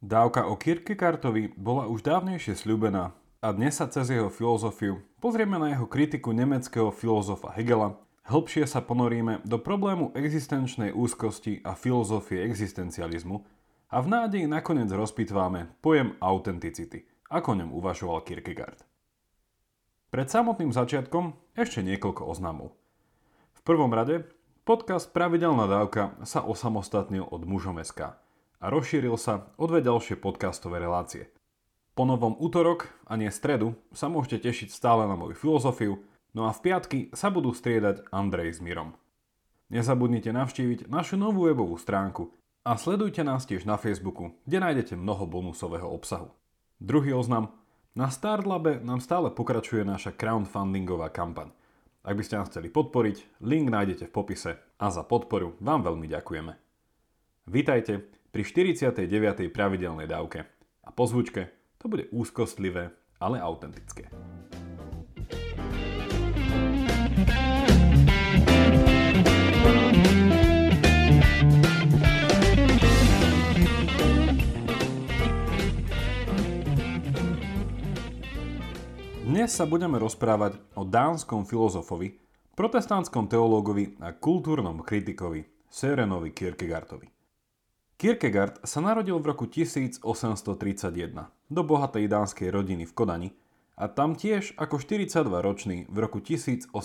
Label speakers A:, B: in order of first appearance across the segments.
A: Dávka o Kierkegaardovi bola už dávnejšie sľúbená a dnes sa cez jeho filozofiu pozrieme na jeho kritiku nemeckého filozofa Hegela, hĺbšie sa ponoríme do problému existenčnej úzkosti a filozofie existencializmu a v nádeji nakoniec rozpitváme pojem autenticity, ako ňom uvažoval Kierkegaard. Pred samotným začiatkom ešte niekoľko oznamov. V prvom rade, podcast Pravidelná dávka sa osamostatnil od mužom.sk a rozšíril sa o dve ďalšie podcastové relácie. Po novom útorok a nie stredu sa môžete tešiť stále na moju filozofiu, no a v piatky sa budú striedať Andrej s Mirom. Nezabudnite navštíviť našu novú webovú stránku a sledujte nás tiež na Facebooku, kde nájdete mnoho bonusového obsahu. Druhý oznam. Na Startlabe nám stále pokračuje naša crowdfundingová kampaň. Ak by ste nás chceli podporiť, link nájdete v popise a za podporu vám veľmi ďakujeme. Vítajte pri 49. pravidelnej dávke. A po zvučke to bude úzkostlivé, ale autentické. Dnes sa budeme rozprávať o dánskom filozofovi, protestantskom teológovi a kultúrnom kritikovi Sörenovi Kierkegaardovi. Kierkegaard sa narodil v roku 1831 do bohatej dánskej rodiny v Kodani a tam tiež ako 42-ročný v roku 1855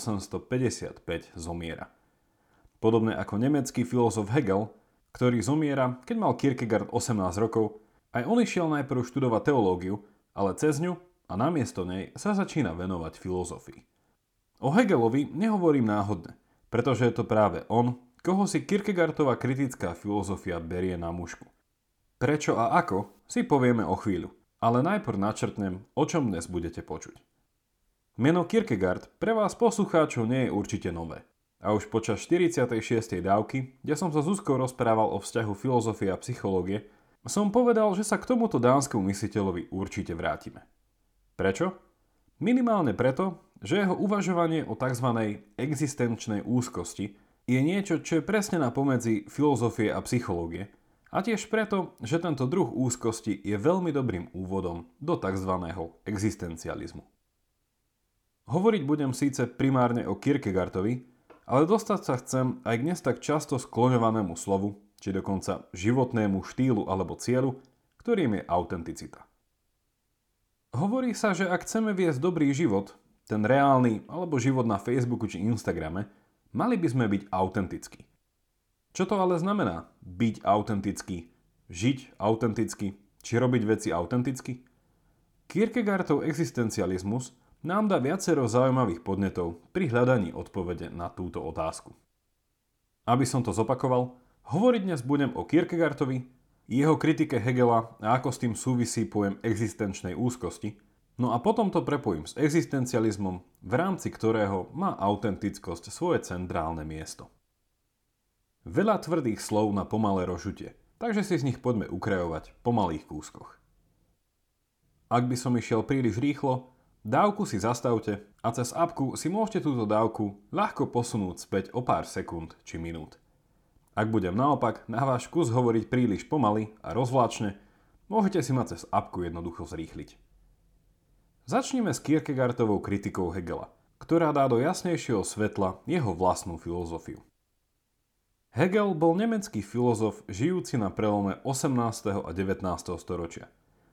A: zomiera. Podobne ako nemecký filozof Hegel, ktorý zomiera, keď mal Kierkegaard 18 rokov, aj on išiel najprv študovať teológiu, ale cez ňu a namiesto nej sa začína venovať filozofii. O Hegelovi nehovorím náhodne, pretože je to práve on, koho si Kierkegaardová kritická filozofia berie na mužku. Prečo a ako si povieme o chvíľu, ale najprv načrtnem, o čom dnes budete počuť. Meno Kierkegaard pre vás poslucháčov nie je určite nové. A už počas 46. dávky, kde som sa s Zuzkou rozprával o vzťahu filozofie a psychológie, som povedal, že sa k tomuto dánskemu mysliteľovi určite vrátime. Prečo? Minimálne preto, že jeho uvažovanie o tzv. existenčnej úzkosti je niečo, čo je presne na pomedzi filozofie a psychológie. A tiež preto, že tento druh úzkosti je veľmi dobrým úvodom do tzv. existencializmu. Hovoriť budem síce primárne o Kierkegaardovi, ale dostať sa chcem aj k dnes tak často skloňovanému slovu, či dokonca životnému štýlu alebo cieľu, ktorým je autenticita. Hovorí sa, že ak chceme viesť dobrý život, ten reálny alebo život na Facebooku či Instagrame, Mali by sme byť autentickí. Čo to ale znamená byť autentický? Žiť autenticky? Či robiť veci autenticky? Kierkegaardov existencializmus nám dá viacero zaujímavých podnetov pri hľadaní odpovede na túto otázku. Aby som to zopakoval, hovoriť dnes budem o Kierkegaardovi, jeho kritike Hegela a ako s tým súvisí pojem existenčnej úzkosti – No a potom to prepojím s existencializmom, v rámci ktorého má autentickosť svoje centrálne miesto. Veľa tvrdých slov na pomalé rožutie, takže si z nich poďme ukrajovať po malých kúskoch. Ak by som išiel príliš rýchlo, dávku si zastavte a cez apku si môžete túto dávku ľahko posunúť späť o pár sekúnd či minút. Ak budem naopak na váš kus hovoriť príliš pomaly a rozvláčne, môžete si ma cez apku jednoducho zrýchliť. Začneme s Kierkegaardovou kritikou Hegela, ktorá dá do jasnejšieho svetla jeho vlastnú filozofiu. Hegel bol nemecký filozof žijúci na prelome 18. a 19. storočia,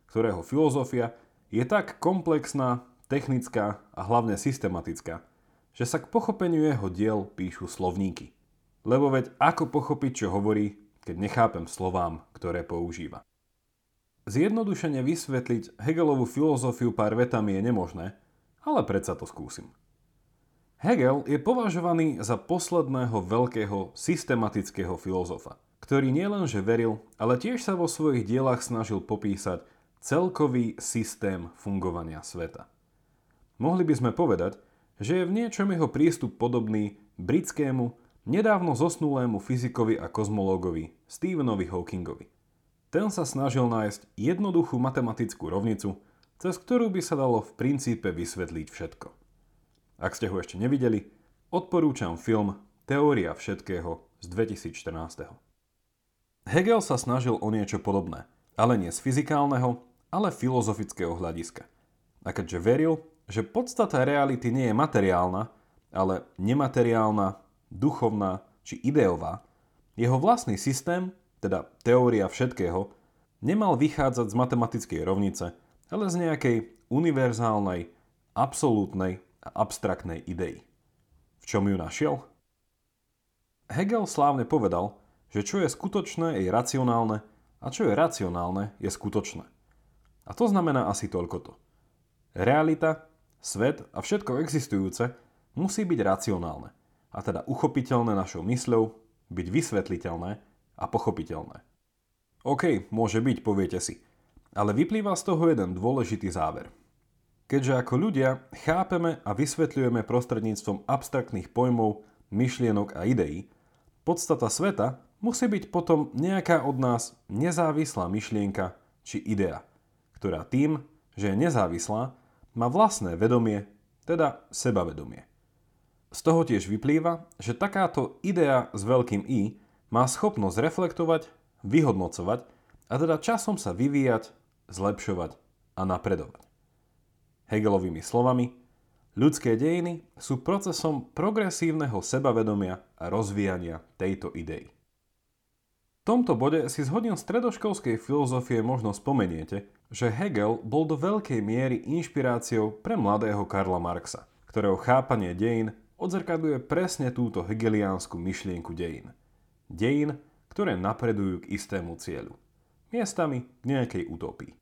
A: ktorého filozofia je tak komplexná, technická a hlavne systematická, že sa k pochopeniu jeho diel píšu slovníky. Lebo veď ako pochopiť, čo hovorí, keď nechápem slovám, ktoré používa. Zjednodušene vysvetliť Hegelovú filozofiu pár vetami je nemožné, ale predsa to skúsim. Hegel je považovaný za posledného veľkého systematického filozofa, ktorý nielenže veril, ale tiež sa vo svojich dielach snažil popísať celkový systém fungovania sveta. Mohli by sme povedať, že je v niečom jeho prístup podobný britskému, nedávno zosnulému fyzikovi a kozmológovi Stephenovi Hawkingovi. Ten sa snažil nájsť jednoduchú matematickú rovnicu, cez ktorú by sa dalo v princípe vysvetliť všetko. Ak ste ho ešte nevideli, odporúčam film Teória všetkého z 2014. Hegel sa snažil o niečo podobné, ale nie z fyzikálneho, ale filozofického hľadiska. A keďže veril, že podstata reality nie je materiálna, ale nemateriálna, duchovná či ideová, jeho vlastný systém, teda teória všetkého, nemal vychádzať z matematickej rovnice, ale z nejakej univerzálnej, absolútnej a abstraktnej idei. V čom ju našiel? Hegel slávne povedal, že čo je skutočné je racionálne a čo je racionálne je skutočné. A to znamená asi toľkoto. Realita, svet a všetko existujúce musí byť racionálne, a teda uchopiteľné našou mysľou, byť vysvetliteľné a pochopiteľné. OK, môže byť, poviete si, ale vyplýva z toho jeden dôležitý záver. Keďže ako ľudia chápeme a vysvetľujeme prostredníctvom abstraktných pojmov, myšlienok a ideí, podstata sveta musí byť potom nejaká od nás nezávislá myšlienka či idea, ktorá tým, že je nezávislá, má vlastné vedomie, teda sebavedomie. Z toho tiež vyplýva, že takáto idea s veľkým I má schopnosť reflektovať, vyhodnocovať a teda časom sa vyvíjať, zlepšovať a napredovať. Hegelovými slovami, ľudské dejiny sú procesom progresívneho sebavedomia a rozvíjania tejto idei. V tomto bode si z hodín stredoškolskej filozofie možno spomeniete, že Hegel bol do veľkej miery inšpiráciou pre mladého Karla Marxa, ktorého chápanie dejín odzrkaduje presne túto hegeliánsku myšlienku dejín. Dejín, ktoré napredujú k istému cieľu. Miestami k nejakej utopii.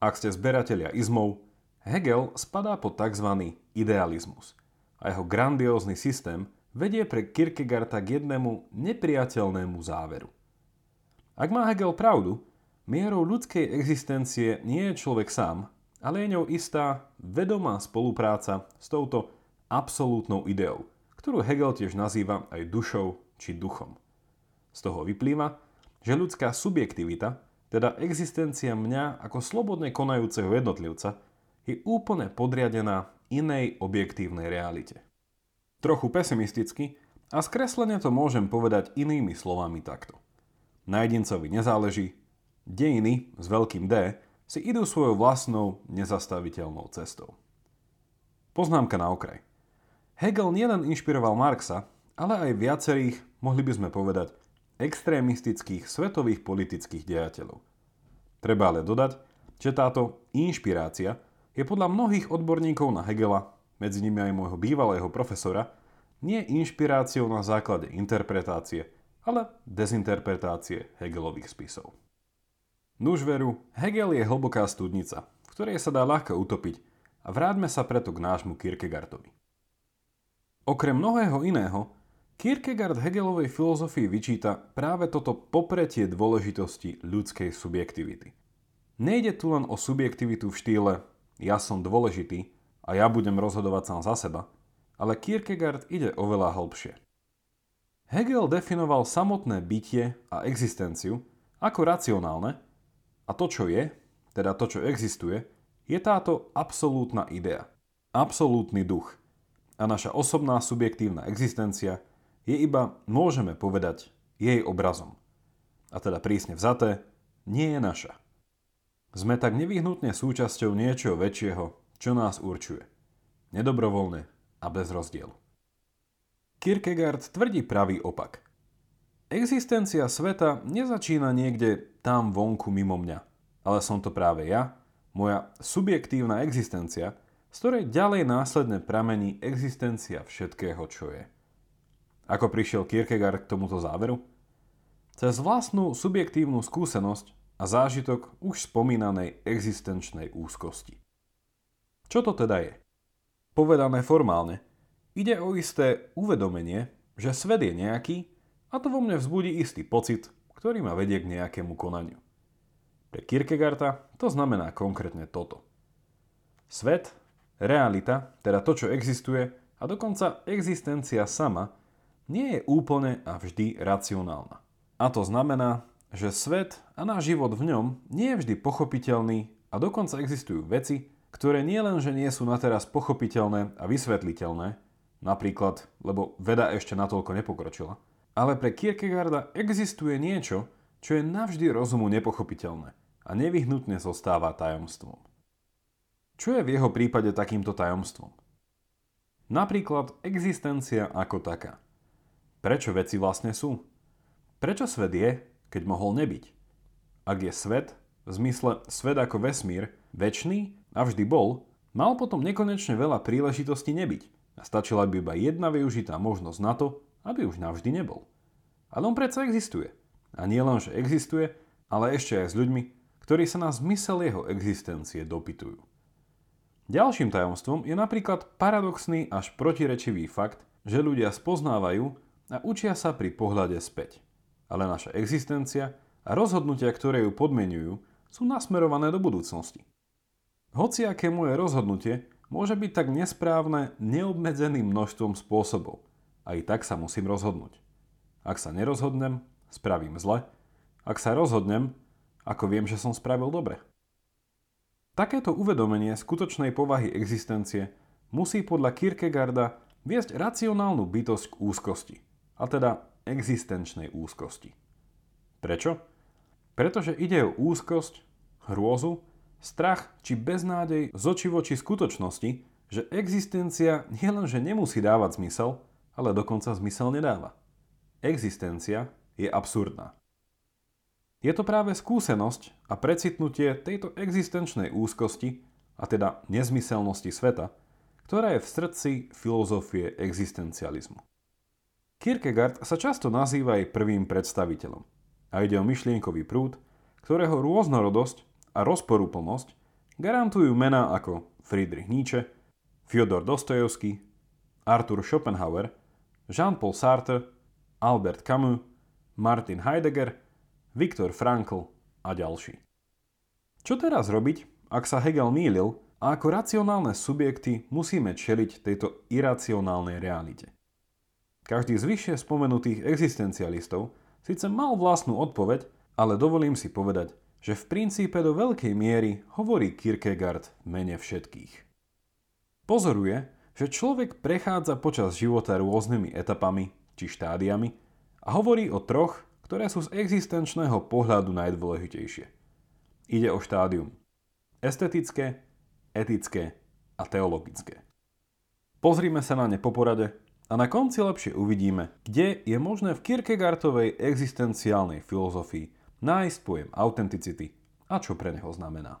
A: Ak ste zberatelia izmov, Hegel spadá pod tzv. idealizmus a jeho grandiózny systém vedie pre Kierkegaarda k jednému nepriateľnému záveru. Ak má Hegel pravdu, mierou ľudskej existencie nie je človek sám, ale je ňou istá vedomá spolupráca s touto absolútnou ideou, ktorú Hegel tiež nazýva aj dušou či duchom. Z toho vyplýva, že ľudská subjektivita, teda existencia mňa ako slobodne konajúceho jednotlivca, je úplne podriadená inej objektívnej realite. Trochu pesimisticky a skreslene to môžem povedať inými slovami takto. Na jedincovi nezáleží, dejiny s veľkým D si idú svojou vlastnou nezastaviteľnou cestou. Poznámka na okraj. Hegel nielen inšpiroval Marxa, ale aj viacerých, mohli by sme povedať, extrémistických svetových politických dejateľov. Treba ale dodať, že táto inšpirácia je podľa mnohých odborníkov na Hegela medzi nimi aj môjho bývalého profesora, nie inšpiráciou na základe interpretácie, ale dezinterpretácie Hegelových spisov. Nuž veru, Hegel je hlboká studnica, v ktorej sa dá ľahko utopiť a vráťme sa preto k nášmu Kierkegaardovi. Okrem mnohého iného, Kierkegaard Hegelovej filozofii vyčíta práve toto popretie dôležitosti ľudskej subjektivity. Nejde tu len o subjektivitu v štýle ja som dôležitý a ja budem rozhodovať sám za seba, ale Kierkegaard ide oveľa hlbšie. Hegel definoval samotné bytie a existenciu ako racionálne a to, čo je, teda to, čo existuje, je táto absolútna idea, absolútny duch a naša osobná subjektívna existencia je iba, môžeme povedať, jej obrazom. A teda prísne vzaté, nie je naša. Sme tak nevyhnutne súčasťou niečoho väčšieho, čo nás určuje. Nedobrovoľne a bez rozdielu. Kierkegaard tvrdí pravý opak. Existencia sveta nezačína niekde tam vonku mimo mňa, ale som to práve ja, moja subjektívna existencia, z ktorej ďalej následne pramení existencia všetkého, čo je. Ako prišiel Kierkegaard k tomuto záveru? Cez vlastnú subjektívnu skúsenosť a zážitok už spomínanej existenčnej úzkosti. Čo to teda je? Povedané formálne, ide o isté uvedomenie, že svet je nejaký a to vo mne vzbudí istý pocit, ktorý ma vedie k nejakému konaniu. Pre Kierkegaarda to znamená konkrétne toto. Svet, realita, teda to, čo existuje a dokonca existencia sama, nie je úplne a vždy racionálna. A to znamená, že svet a náš život v ňom nie je vždy pochopiteľný a dokonca existujú veci, ktoré nie len, že nie sú na teraz pochopiteľné a vysvetliteľné, napríklad, lebo veda ešte natoľko nepokročila, ale pre Kierkegaarda existuje niečo, čo je navždy rozumu nepochopiteľné a nevyhnutne zostáva tajomstvom. Čo je v jeho prípade takýmto tajomstvom? Napríklad existencia ako taká. Prečo veci vlastne sú? Prečo svet je, keď mohol nebyť? Ak je svet, v zmysle svet ako vesmír, väčší a vždy bol, mal potom nekonečne veľa príležitostí nebyť a stačila by iba jedna využitá možnosť na to, aby už navždy nebol. Ale on predsa existuje. A nie len, že existuje, ale ešte aj s ľuďmi, ktorí sa na zmysel jeho existencie dopytujú. Ďalším tajomstvom je napríklad paradoxný až protirečivý fakt, že ľudia spoznávajú a učia sa pri pohľade späť. Ale naša existencia a rozhodnutia, ktoré ju podmenujú, sú nasmerované do budúcnosti. aké moje rozhodnutie môže byť tak nesprávne neobmedzeným množstvom spôsobov. A i tak sa musím rozhodnúť. Ak sa nerozhodnem, spravím zle. Ak sa rozhodnem, ako viem, že som spravil dobre. Takéto uvedomenie skutočnej povahy existencie musí podľa Kierkegaarda viesť racionálnu bytosť k úzkosti, a teda existenčnej úzkosti. Prečo? Pretože ide o úzkosť, hrôzu, strach či beznádej z oči voči skutočnosti, že existencia nielenže nemusí dávať zmysel, ale dokonca zmysel nedáva. Existencia je absurdná. Je to práve skúsenosť a precitnutie tejto existenčnej úzkosti, a teda nezmyselnosti sveta, ktorá je v srdci filozofie existencializmu. Kierkegaard sa často nazýva aj prvým predstaviteľom a ide o myšlienkový prúd, ktorého rôznorodosť a rozporúplnosť garantujú mená ako Friedrich Nietzsche, Fyodor Dostojevský, Arthur Schopenhauer, Jean-Paul Sartre, Albert Camus, Martin Heidegger Viktor Frankl a ďalší. Čo teraz robiť, ak sa Hegel mýlil a ako racionálne subjekty musíme čeliť tejto iracionálnej realite? Každý z vyššie spomenutých existencialistov síce mal vlastnú odpoveď, ale dovolím si povedať, že v princípe do veľkej miery hovorí Kierkegaard mene všetkých. Pozoruje, že človek prechádza počas života rôznymi etapami či štádiami a hovorí o troch ktoré sú z existenčného pohľadu najdôležitejšie. Ide o štádium estetické, etické a teologické. Pozrime sa na ne po porade a na konci lepšie uvidíme, kde je možné v Kierkegaardovej existenciálnej filozofii nájsť pojem autenticity a čo pre neho znamená.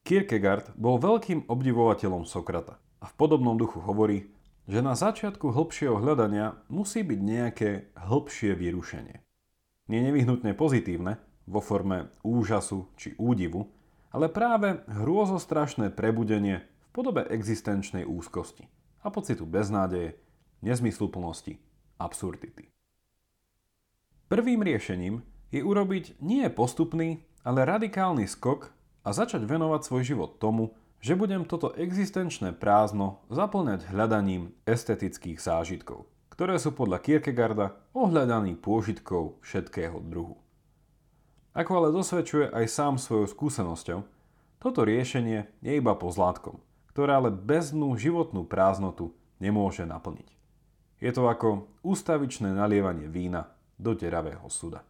A: Kierkegaard bol veľkým obdivovateľom Sokrata a v podobnom duchu hovorí, že na začiatku hĺbšieho hľadania musí byť nejaké hĺbšie vyrušenie. Nie nevyhnutne pozitívne, vo forme úžasu či údivu, ale práve hrôzostrašné prebudenie v podobe existenčnej úzkosti a pocitu beznádeje, nezmysluplnosti, absurdity. Prvým riešením je urobiť nie postupný, ale radikálny skok a začať venovať svoj život tomu, že budem toto existenčné prázdno zaplňať hľadaním estetických zážitkov, ktoré sú podľa Kierkegarda ohľadaní pôžitkov všetkého druhu. Ako ale dosvedčuje aj sám svojou skúsenosťou, toto riešenie je iba pozlátkom, ktoré ale beznú životnú prázdnotu nemôže naplniť. Je to ako ústavičné nalievanie vína do deravého suda.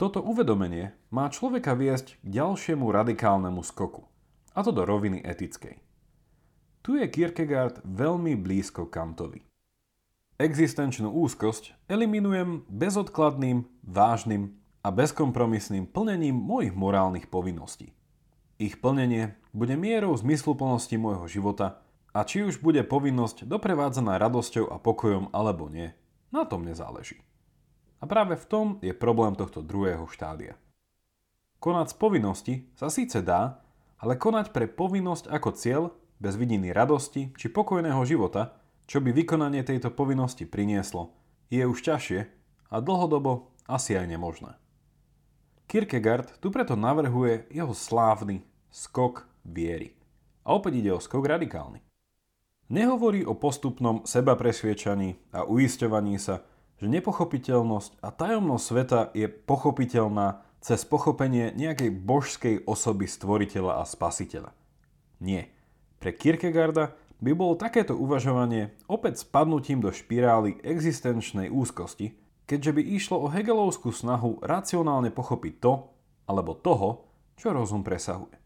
A: Toto uvedomenie má človeka viesť k ďalšiemu radikálnemu skoku, a to do roviny etickej. Tu je Kierkegaard veľmi blízko Kantovi. Existenčnú úzkosť eliminujem bezodkladným, vážnym a bezkompromisným plnením mojich morálnych povinností. Ich plnenie bude mierou zmysluplnosti môjho života a či už bude povinnosť doprevádzaná radosťou a pokojom alebo nie, na tom nezáleží. A práve v tom je problém tohto druhého štádia. Konať z povinnosti sa síce dá, ale konať pre povinnosť ako cieľ, bez vidiny radosti či pokojného života, čo by vykonanie tejto povinnosti prinieslo, je už ťažšie a dlhodobo asi aj nemožné. Kierkegaard tu preto navrhuje jeho slávny skok viery. A opäť ide o skok radikálny. Nehovorí o postupnom seba presviečaní a uisťovaní sa, že nepochopiteľnosť a tajomnosť sveta je pochopiteľná cez pochopenie nejakej božskej osoby stvoriteľa a spasiteľa. Nie. Pre Kierkegaarda by bolo takéto uvažovanie opäť spadnutím do špirály existenčnej úzkosti, keďže by išlo o Hegelovskú snahu racionálne pochopiť to, alebo toho, čo rozum presahuje.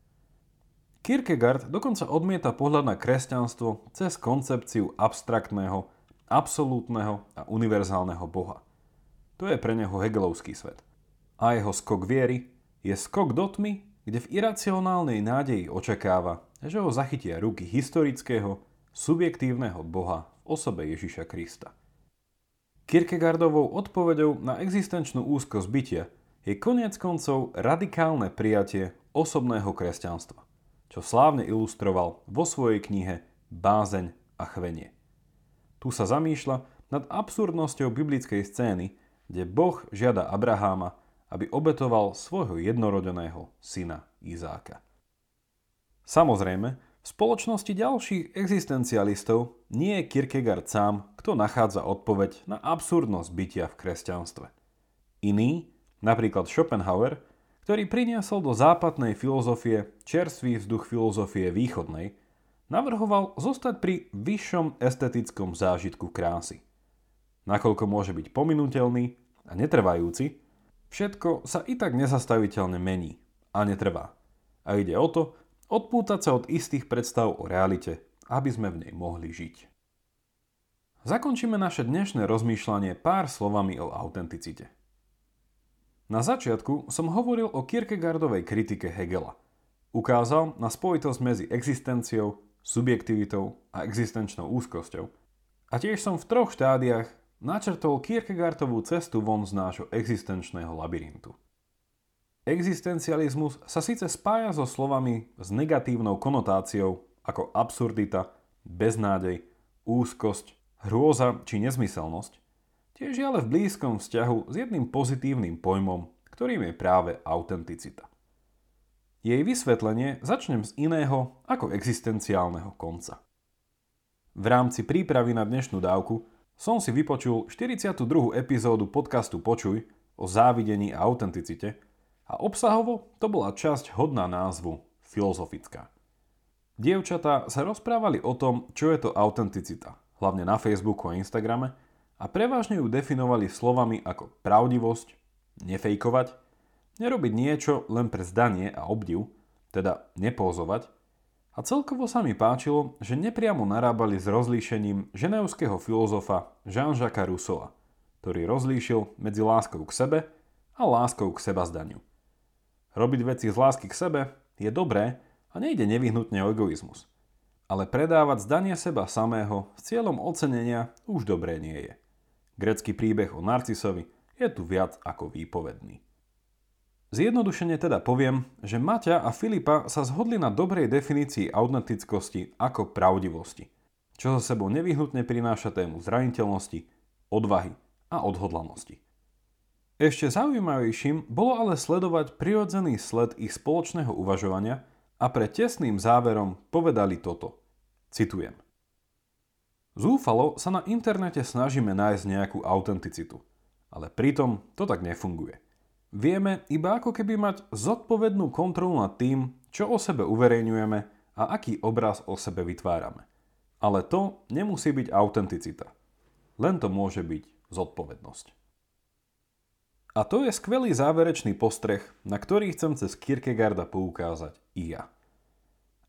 A: Kierkegaard dokonca odmieta pohľad na kresťanstvo cez koncepciu abstraktného, absolútneho a univerzálneho Boha. To je pre neho Hegelovský svet. A jeho skok viery je skok do tmy, kde v iracionálnej nádeji očakáva, že ho zachytia ruky historického, subjektívneho Boha v osobe Ježiša Krista. Kierkegaardovou odpoveďou na existenčnú úzkosť bytia je konec koncov radikálne prijatie osobného kresťanstva čo slávne ilustroval vo svojej knihe Bázeň a chvenie. Tu sa zamýšľa nad absurdnosťou biblickej scény, kde Boh žiada Abraháma, aby obetoval svojho jednorodeného syna Izáka. Samozrejme, v spoločnosti ďalších existencialistov nie je Kierkegaard sám, kto nachádza odpoveď na absurdnosť bytia v kresťanstve. Iný, napríklad Schopenhauer, ktorý priniesol do západnej filozofie čerstvý vzduch filozofie východnej, navrhoval zostať pri vyššom estetickom zážitku krásy. Nakoľko môže byť pominutelný a netrvajúci, všetko sa i tak nezastaviteľne mení a netrvá. A ide o to, odpútať sa od istých predstav o realite, aby sme v nej mohli žiť. Zakončíme naše dnešné rozmýšľanie pár slovami o autenticite. Na začiatku som hovoril o Kierkegaardovej kritike Hegela. Ukázal na spojitosť medzi existenciou, subjektivitou a existenčnou úzkosťou. A tiež som v troch štádiách načrtol Kierkegaardovú cestu von z nášho existenčného labyrintu. Existencializmus sa síce spája so slovami s negatívnou konotáciou ako absurdita, beznádej, úzkosť, hrôza či nezmyselnosť, Tiež je ale v blízkom vzťahu s jedným pozitívnym pojmom, ktorým je práve autenticita. Jej vysvetlenie začnem z iného ako existenciálneho konca. V rámci prípravy na dnešnú dávku som si vypočul 42. epizódu podcastu Počuj o závidení a autenticite a obsahovo to bola časť hodná názvu filozofická. Dievčatá sa rozprávali o tom, čo je to autenticita, hlavne na Facebooku a Instagrame – a prevažne ju definovali slovami ako pravdivosť, nefejkovať, nerobiť niečo len pre zdanie a obdiv, teda nepózovať, a celkovo sa mi páčilo, že nepriamo narábali s rozlíšením ženevského filozofa Jean-Jacques Rousseau, ktorý rozlíšil medzi láskou k sebe a láskou k seba zdaniu. Robiť veci z lásky k sebe je dobré a nejde nevyhnutne o egoizmus. Ale predávať zdanie seba samého s cieľom ocenenia už dobré nie je. Grecký príbeh o Narcisovi je tu viac ako výpovedný. Zjednodušene teda poviem, že Maťa a Filipa sa zhodli na dobrej definícii autentickosti ako pravdivosti, čo za sebou nevyhnutne prináša tému zraniteľnosti, odvahy a odhodlanosti. Ešte zaujímavejším bolo ale sledovať prirodzený sled ich spoločného uvažovania a pre tesným záverom povedali toto. Citujem. Zúfalo sa na internete snažíme nájsť nejakú autenticitu. Ale pritom to tak nefunguje. Vieme iba ako keby mať zodpovednú kontrolu nad tým, čo o sebe uverejňujeme a aký obraz o sebe vytvárame. Ale to nemusí byť autenticita. Len to môže byť zodpovednosť. A to je skvelý záverečný postreh, na ktorý chcem cez Kierkegaarda poukázať i ja.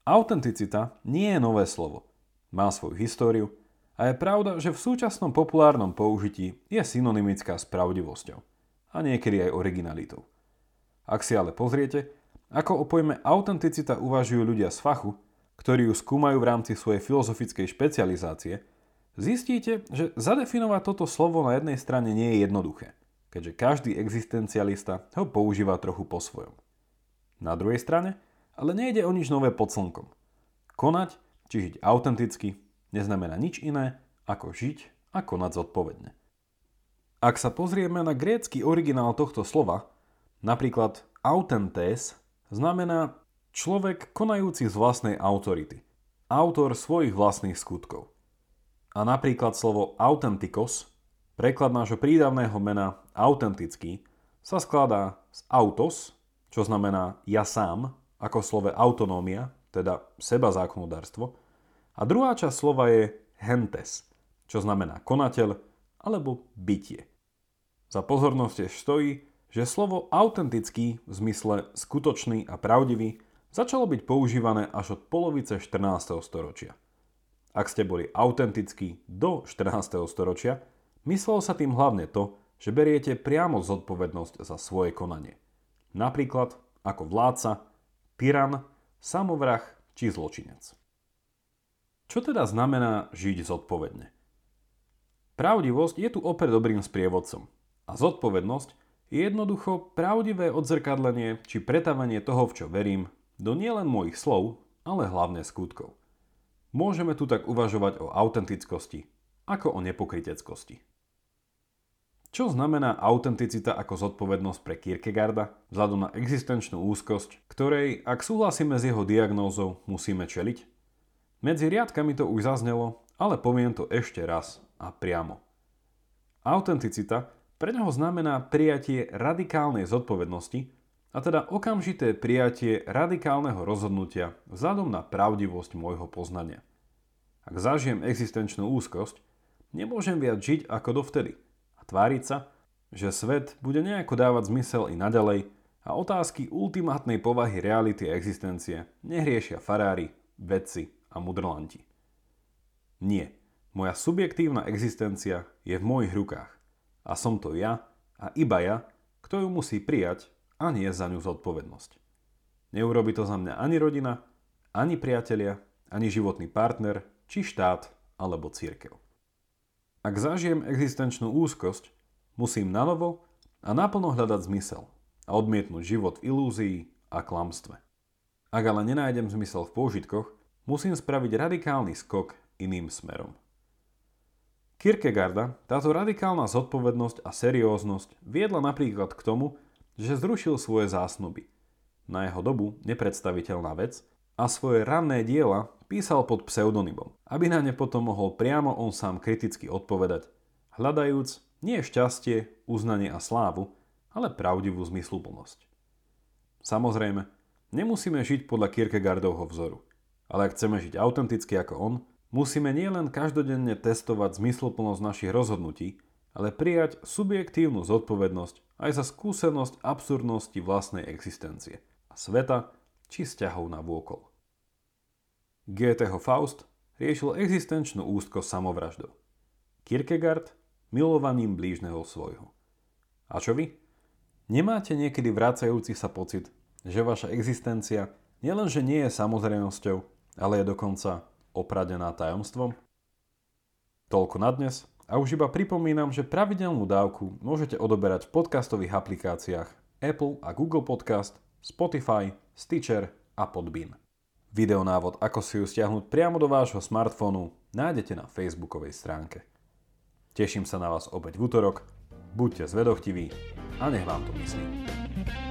A: Autenticita nie je nové slovo. Má svoju históriu, a je pravda, že v súčasnom populárnom použití je synonymická s pravdivosťou a niekedy aj originalitou. Ak si ale pozriete, ako o pojme autenticita uvažujú ľudia z fachu, ktorí ju skúmajú v rámci svojej filozofickej špecializácie, zistíte, že zadefinovať toto slovo na jednej strane nie je jednoduché, keďže každý existencialista ho používa trochu po svojom. Na druhej strane, ale nejde o nič nové pod slnkom. Konať, či žiť autenticky, neznamená nič iné ako žiť a konať zodpovedne. Ak sa pozrieme na grécky originál tohto slova, napríklad autentes znamená človek konajúci z vlastnej autority, autor svojich vlastných skutkov. A napríklad slovo autentikos, preklad nášho prídavného mena autentický, sa skladá z autos, čo znamená ja sám, ako slove autonómia, teda seba zákonodárstvo, a druhá časť slova je hentes, čo znamená konateľ alebo bytie. Za pozornosť tiež stojí, že slovo autentický v zmysle skutočný a pravdivý začalo byť používané až od polovice 14. storočia. Ak ste boli autentickí do 14. storočia, myslelo sa tým hlavne to, že beriete priamo zodpovednosť za svoje konanie. Napríklad ako vládca, tyran, samovrah či zločinec. Čo teda znamená žiť zodpovedne? Pravdivosť je tu opäť dobrým sprievodcom a zodpovednosť je jednoducho pravdivé odzrkadlenie či pretavenie toho, v čo verím, do nielen mojich slov, ale hlavne skutkov. Môžeme tu tak uvažovať o autentickosti, ako o nepokriteckosti. Čo znamená autenticita ako zodpovednosť pre Kierkegaarda vzhľadom na existenčnú úzkosť, ktorej, ak súhlasíme s jeho diagnózou, musíme čeliť? Medzi riadkami to už zaznelo, ale poviem to ešte raz a priamo. Autenticita pre neho znamená prijatie radikálnej zodpovednosti, a teda okamžité prijatie radikálneho rozhodnutia vzhľadom na pravdivosť môjho poznania. Ak zažijem existenčnú úzkosť, nemôžem viac žiť ako dovtedy – tváriť sa, že svet bude nejako dávať zmysel i naďalej a otázky ultimátnej povahy reality a existencie nehriešia farári, vedci a mudrlanti. Nie, moja subjektívna existencia je v mojich rukách a som to ja a iba ja, kto ju musí prijať a nie za ňu zodpovednosť. Neurobi to za mňa ani rodina, ani priatelia, ani životný partner, či štát alebo církev. Ak zažijem existenčnú úzkosť, musím nanovo a naplno hľadať zmysel a odmietnúť život v ilúzii a klamstve. Ak ale nenájdem zmysel v pôžitkoch, musím spraviť radikálny skok iným smerom. Kierkegaarda táto radikálna zodpovednosť a serióznosť viedla napríklad k tomu, že zrušil svoje zásnuby. Na jeho dobu nepredstaviteľná vec a svoje ranné diela písal pod pseudonymom, aby na ne potom mohol priamo on sám kriticky odpovedať, hľadajúc nie šťastie, uznanie a slávu, ale pravdivú zmysluplnosť. Samozrejme, nemusíme žiť podľa Kierkegaardovho vzoru, ale ak chceme žiť autenticky ako on, musíme nielen každodenne testovať zmysluplnosť našich rozhodnutí, ale prijať subjektívnu zodpovednosť aj za skúsenosť absurdnosti vlastnej existencie a sveta či vzťahov na vôkol. Goetheho Faust riešil existenčnú úzkosť samovraždou. Kierkegaard milovaním blížneho svojho. A čo vy? Nemáte niekedy vracajúci sa pocit, že vaša existencia nielenže nie je samozrejmosťou, ale je dokonca opradená tajomstvom? Toľko na dnes a už iba pripomínam, že pravidelnú dávku môžete odoberať v podcastových aplikáciách Apple a Google Podcast, Spotify, Stitcher a Podbean. Videonávod, ako si ju stiahnuť priamo do vášho smartfónu, nájdete na facebookovej stránke. Teším sa na vás opäť v útorok, buďte zvedochtiví a nech vám to myslí.